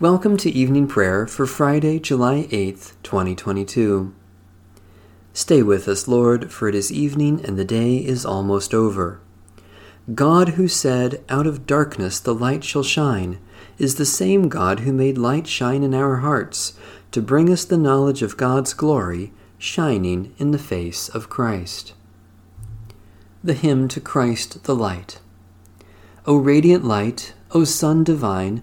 Welcome to evening prayer for Friday, July 8th, 2022. Stay with us, Lord, for it is evening and the day is almost over. God, who said, Out of darkness the light shall shine, is the same God who made light shine in our hearts to bring us the knowledge of God's glory shining in the face of Christ. The hymn to Christ the Light. O radiant light, O Sun divine,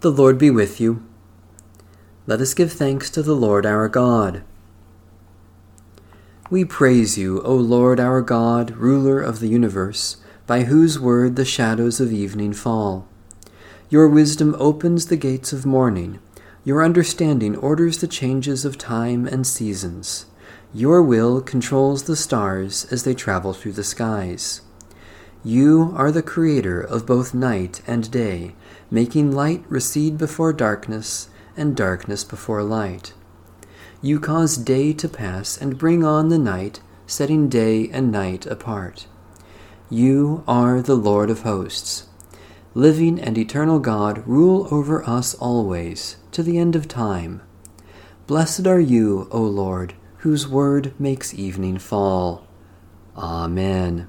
The Lord be with you. Let us give thanks to the Lord our God. We praise you, O Lord our God, ruler of the universe, by whose word the shadows of evening fall. Your wisdom opens the gates of morning. Your understanding orders the changes of time and seasons. Your will controls the stars as they travel through the skies. You are the creator of both night and day, making light recede before darkness and darkness before light. You cause day to pass and bring on the night, setting day and night apart. You are the Lord of hosts. Living and eternal God, rule over us always, to the end of time. Blessed are you, O Lord, whose word makes evening fall. Amen.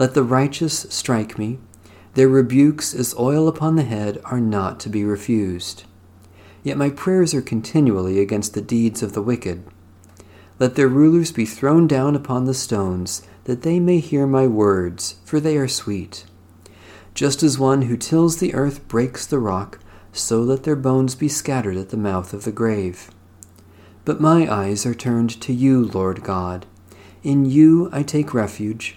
Let the righteous strike me. Their rebukes as oil upon the head are not to be refused. Yet my prayers are continually against the deeds of the wicked. Let their rulers be thrown down upon the stones, that they may hear my words, for they are sweet. Just as one who tills the earth breaks the rock, so let their bones be scattered at the mouth of the grave. But my eyes are turned to you, Lord God. In you I take refuge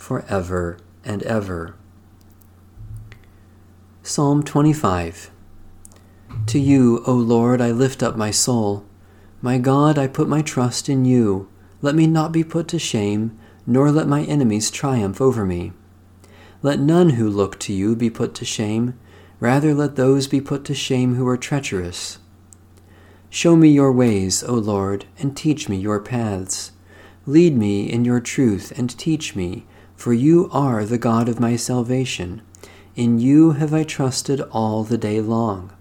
for ever and ever. Psalm 25 To you, O Lord, I lift up my soul. My God, I put my trust in you. Let me not be put to shame, nor let my enemies triumph over me. Let none who look to you be put to shame, rather let those be put to shame who are treacherous. Show me your ways, O Lord, and teach me your paths. Lead me in your truth and teach me for you are the God of my salvation. In you have I trusted all the day long.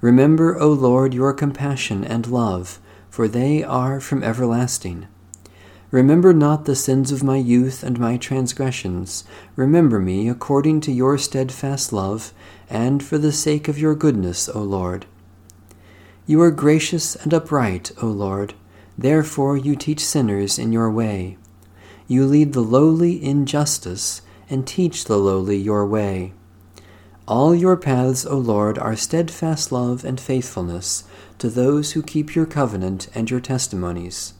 Remember, O Lord, your compassion and love, for they are from everlasting. Remember not the sins of my youth and my transgressions. Remember me according to your steadfast love, and for the sake of your goodness, O Lord. You are gracious and upright, O Lord. Therefore you teach sinners in your way. You lead the lowly in justice, and teach the lowly your way. All your paths, O Lord, are steadfast love and faithfulness to those who keep your covenant and your testimonies.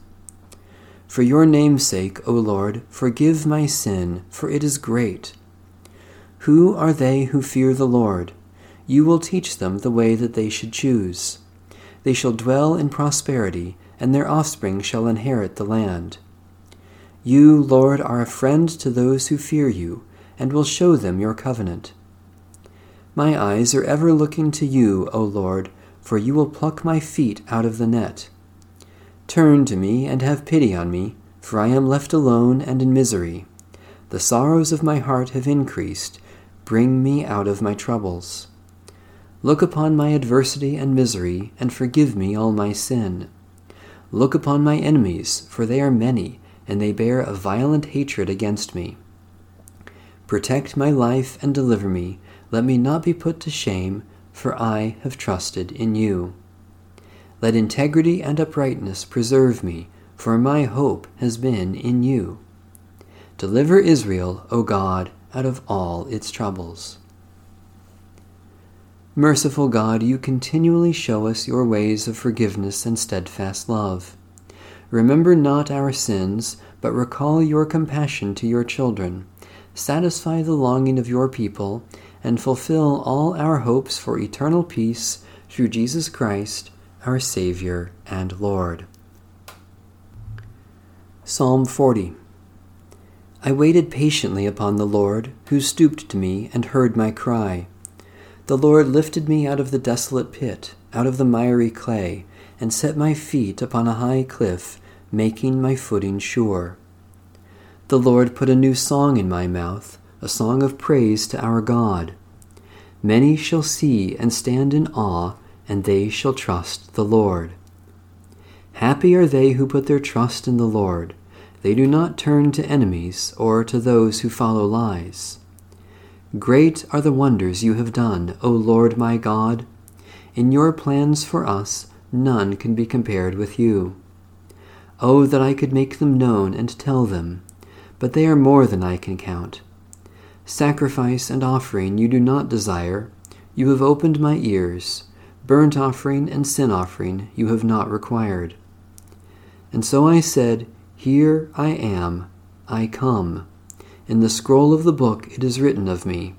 For your name's sake, O Lord, forgive my sin, for it is great. Who are they who fear the Lord? You will teach them the way that they should choose. They shall dwell in prosperity, and their offspring shall inherit the land. You, Lord, are a friend to those who fear you, and will show them your covenant. My eyes are ever looking to you, O Lord, for you will pluck my feet out of the net. Turn to me and have pity on me, for I am left alone and in misery. The sorrows of my heart have increased. Bring me out of my troubles. Look upon my adversity and misery, and forgive me all my sin. Look upon my enemies, for they are many, and they bear a violent hatred against me. Protect my life and deliver me. Let me not be put to shame, for I have trusted in you. Let integrity and uprightness preserve me, for my hope has been in you. Deliver Israel, O God, out of all its troubles. Merciful God, you continually show us your ways of forgiveness and steadfast love. Remember not our sins, but recall your compassion to your children. Satisfy the longing of your people, and fulfill all our hopes for eternal peace through Jesus Christ, our Savior and Lord. Psalm 40 I waited patiently upon the Lord, who stooped to me and heard my cry. The Lord lifted me out of the desolate pit, out of the miry clay, and set my feet upon a high cliff, making my footing sure. The Lord put a new song in my mouth, a song of praise to our God. Many shall see and stand in awe, and they shall trust the Lord. Happy are they who put their trust in the Lord. They do not turn to enemies or to those who follow lies. Great are the wonders you have done, O Lord my God. In your plans for us, none can be compared with you. Oh, that I could make them known and tell them, but they are more than I can count. Sacrifice and offering you do not desire. You have opened my ears. Burnt offering and sin offering you have not required. And so I said, Here I am, I come. In the scroll of the book it is written of me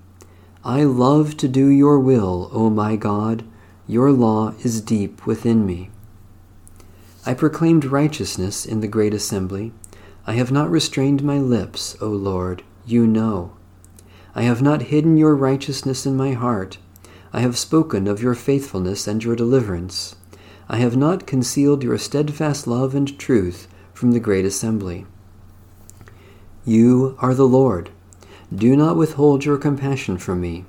I love to do your will, O my God. Your law is deep within me. I proclaimed righteousness in the great assembly. I have not restrained my lips, O Lord, you know. I have not hidden your righteousness in my heart. I have spoken of your faithfulness and your deliverance. I have not concealed your steadfast love and truth from the great assembly. You are the Lord. Do not withhold your compassion from me.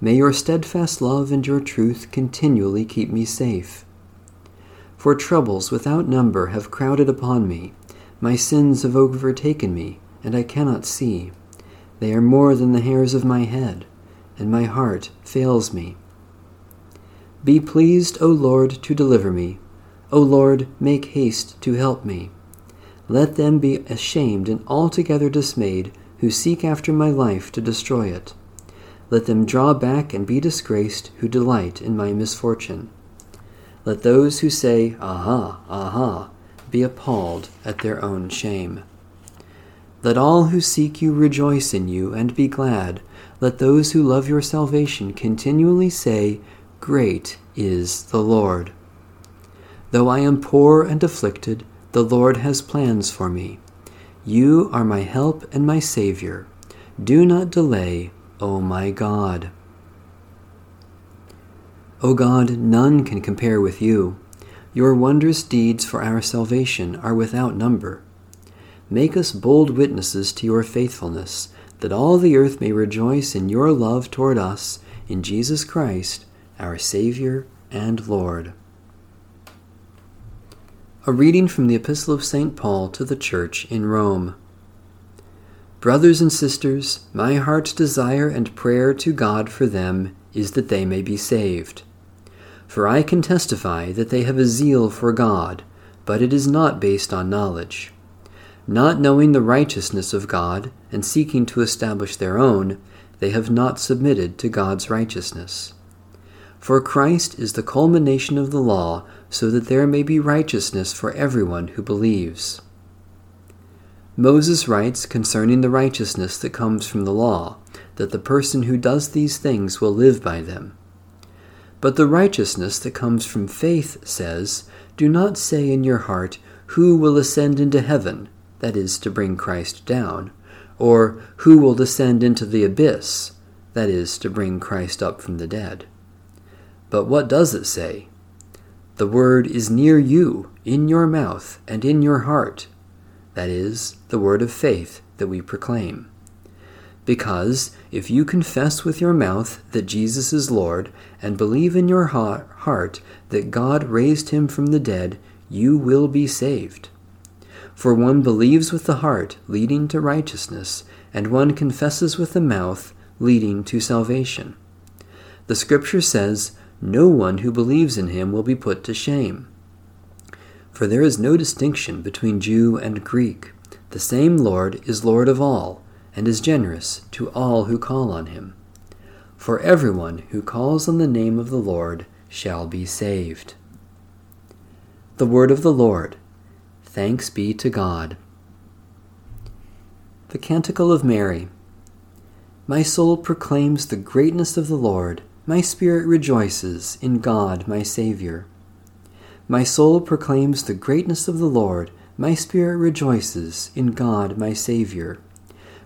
May your steadfast love and your truth continually keep me safe. For troubles without number have crowded upon me. My sins have overtaken me, and I cannot see. They are more than the hairs of my head, and my heart fails me. Be pleased, O Lord, to deliver me. O Lord, make haste to help me. Let them be ashamed and altogether dismayed who seek after my life to destroy it. Let them draw back and be disgraced who delight in my misfortune. Let those who say, Aha, aha, be appalled at their own shame. Let all who seek you rejoice in you and be glad. Let those who love your salvation continually say, Great is the Lord. Though I am poor and afflicted, the Lord has plans for me. You are my help and my Savior. Do not delay, O my God. O God, none can compare with you. Your wondrous deeds for our salvation are without number. Make us bold witnesses to your faithfulness, that all the earth may rejoice in your love toward us, in Jesus Christ, our Savior and Lord. A reading from the Epistle of St. Paul to the Church in Rome. Brothers and sisters, my heart's desire and prayer to God for them is that they may be saved. For I can testify that they have a zeal for God, but it is not based on knowledge. Not knowing the righteousness of God and seeking to establish their own, they have not submitted to God's righteousness. For Christ is the culmination of the law so that there may be righteousness for everyone who believes. Moses writes concerning the righteousness that comes from the law, that the person who does these things will live by them. But the righteousness that comes from faith says, Do not say in your heart, Who will ascend into heaven? That is, to bring Christ down. Or who will descend into the abyss? That is, to bring Christ up from the dead. But what does it say? The word is near you, in your mouth and in your heart. That is, the word of faith that we proclaim. Because if you confess with your mouth that Jesus is Lord and believe in your heart that God raised him from the dead, you will be saved. For one believes with the heart, leading to righteousness, and one confesses with the mouth, leading to salvation. The Scripture says, No one who believes in him will be put to shame. For there is no distinction between Jew and Greek. The same Lord is Lord of all, and is generous to all who call on him. For everyone who calls on the name of the Lord shall be saved. The word of the Lord. Thanks be to God. The Canticle of Mary. My soul proclaims the greatness of the Lord. My spirit rejoices in God my Saviour. My soul proclaims the greatness of the Lord. My spirit rejoices in God my Saviour.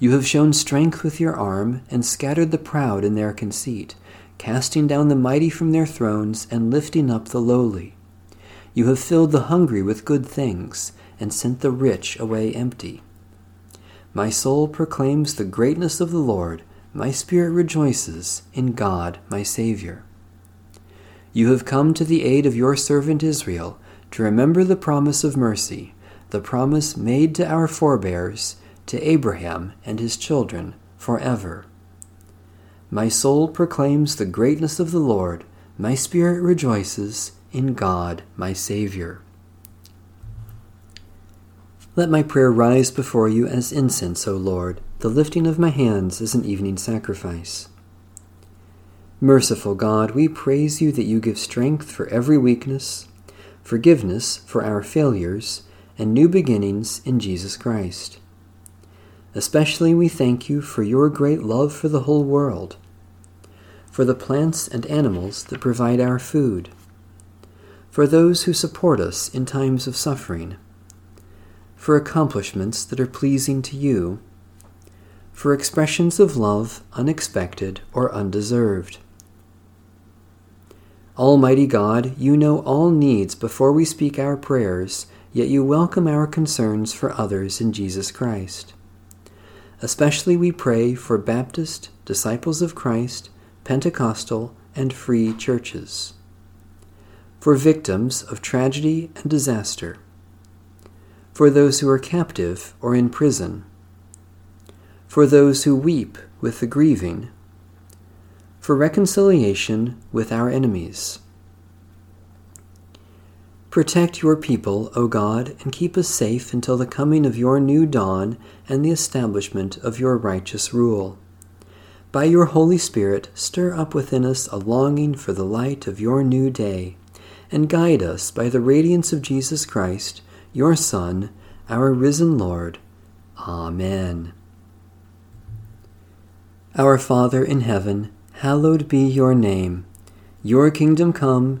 You have shown strength with your arm, and scattered the proud in their conceit, casting down the mighty from their thrones, and lifting up the lowly. You have filled the hungry with good things, and sent the rich away empty. My soul proclaims the greatness of the Lord, my spirit rejoices in God my Saviour. You have come to the aid of your servant Israel, to remember the promise of mercy, the promise made to our forebears, to Abraham and his children, forever. My soul proclaims the greatness of the Lord, my spirit rejoices in God my Saviour. Let my prayer rise before you as incense, O Lord, the lifting of my hands as an evening sacrifice. Merciful God, we praise you that you give strength for every weakness, forgiveness for our failures, and new beginnings in Jesus Christ. Especially we thank you for your great love for the whole world, for the plants and animals that provide our food, for those who support us in times of suffering for accomplishments that are pleasing to you, for expressions of love unexpected or undeserved. Almighty God, you know all needs before we speak our prayers, yet you welcome our concerns for others in Jesus Christ. Especially we pray for Baptist, Disciples of Christ, Pentecostal, and free churches. For victims of tragedy and disaster for those who are captive or in prison, for those who weep with the grieving, for reconciliation with our enemies. Protect your people, O God, and keep us safe until the coming of your new dawn and the establishment of your righteous rule. By your Holy Spirit, stir up within us a longing for the light of your new day, and guide us by the radiance of Jesus Christ your Son, our risen Lord. Amen. Our Father in heaven, hallowed be your name. Your kingdom come,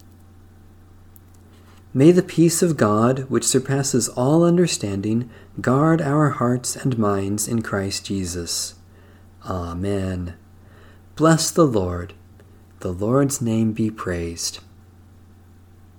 May the peace of God, which surpasses all understanding, guard our hearts and minds in Christ Jesus. Amen. Bless the Lord. The Lord's name be praised.